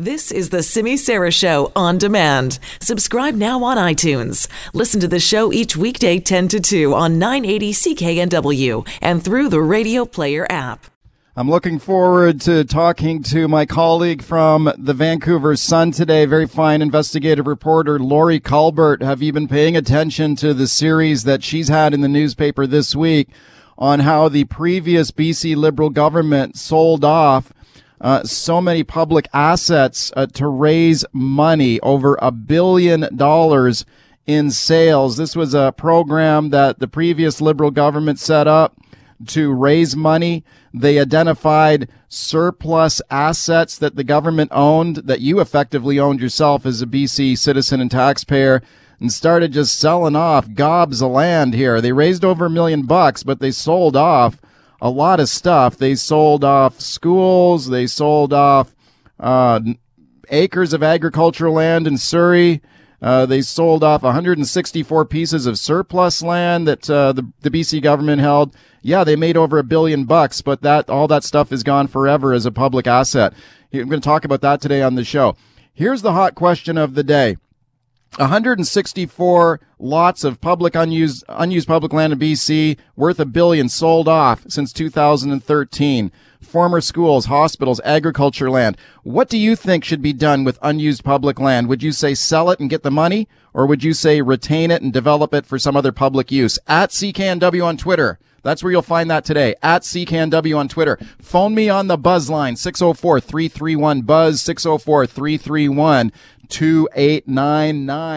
This is the Simi Sara Show on demand. Subscribe now on iTunes. Listen to the show each weekday 10 to 2 on 980 CKNW and through the Radio Player app. I'm looking forward to talking to my colleague from the Vancouver Sun today, very fine investigative reporter Lori Culbert. Have you been paying attention to the series that she's had in the newspaper this week on how the previous BC Liberal government sold off uh, so many public assets uh, to raise money, over a billion dollars in sales. This was a program that the previous Liberal government set up to raise money. They identified surplus assets that the government owned, that you effectively owned yourself as a BC citizen and taxpayer, and started just selling off gobs of land here. They raised over a million bucks, but they sold off a lot of stuff. They sold off schools. They sold off uh, acres of agricultural land in Surrey. Uh, they sold off 164 pieces of surplus land that uh, the, the BC government held. Yeah, they made over a billion bucks, but that all that stuff is gone forever as a public asset. I'm going to talk about that today on the show. Here's the hot question of the day. 164 lots of public unused unused public land in BC worth a billion sold off since 2013. Former schools, hospitals, agriculture land. What do you think should be done with unused public land? Would you say sell it and get the money or would you say retain it and develop it for some other public use? At CKNW on Twitter. That's where you'll find that today. At CKNW on Twitter. Phone me on the buzz line, 604-331-BUZZ, 604-331 2899.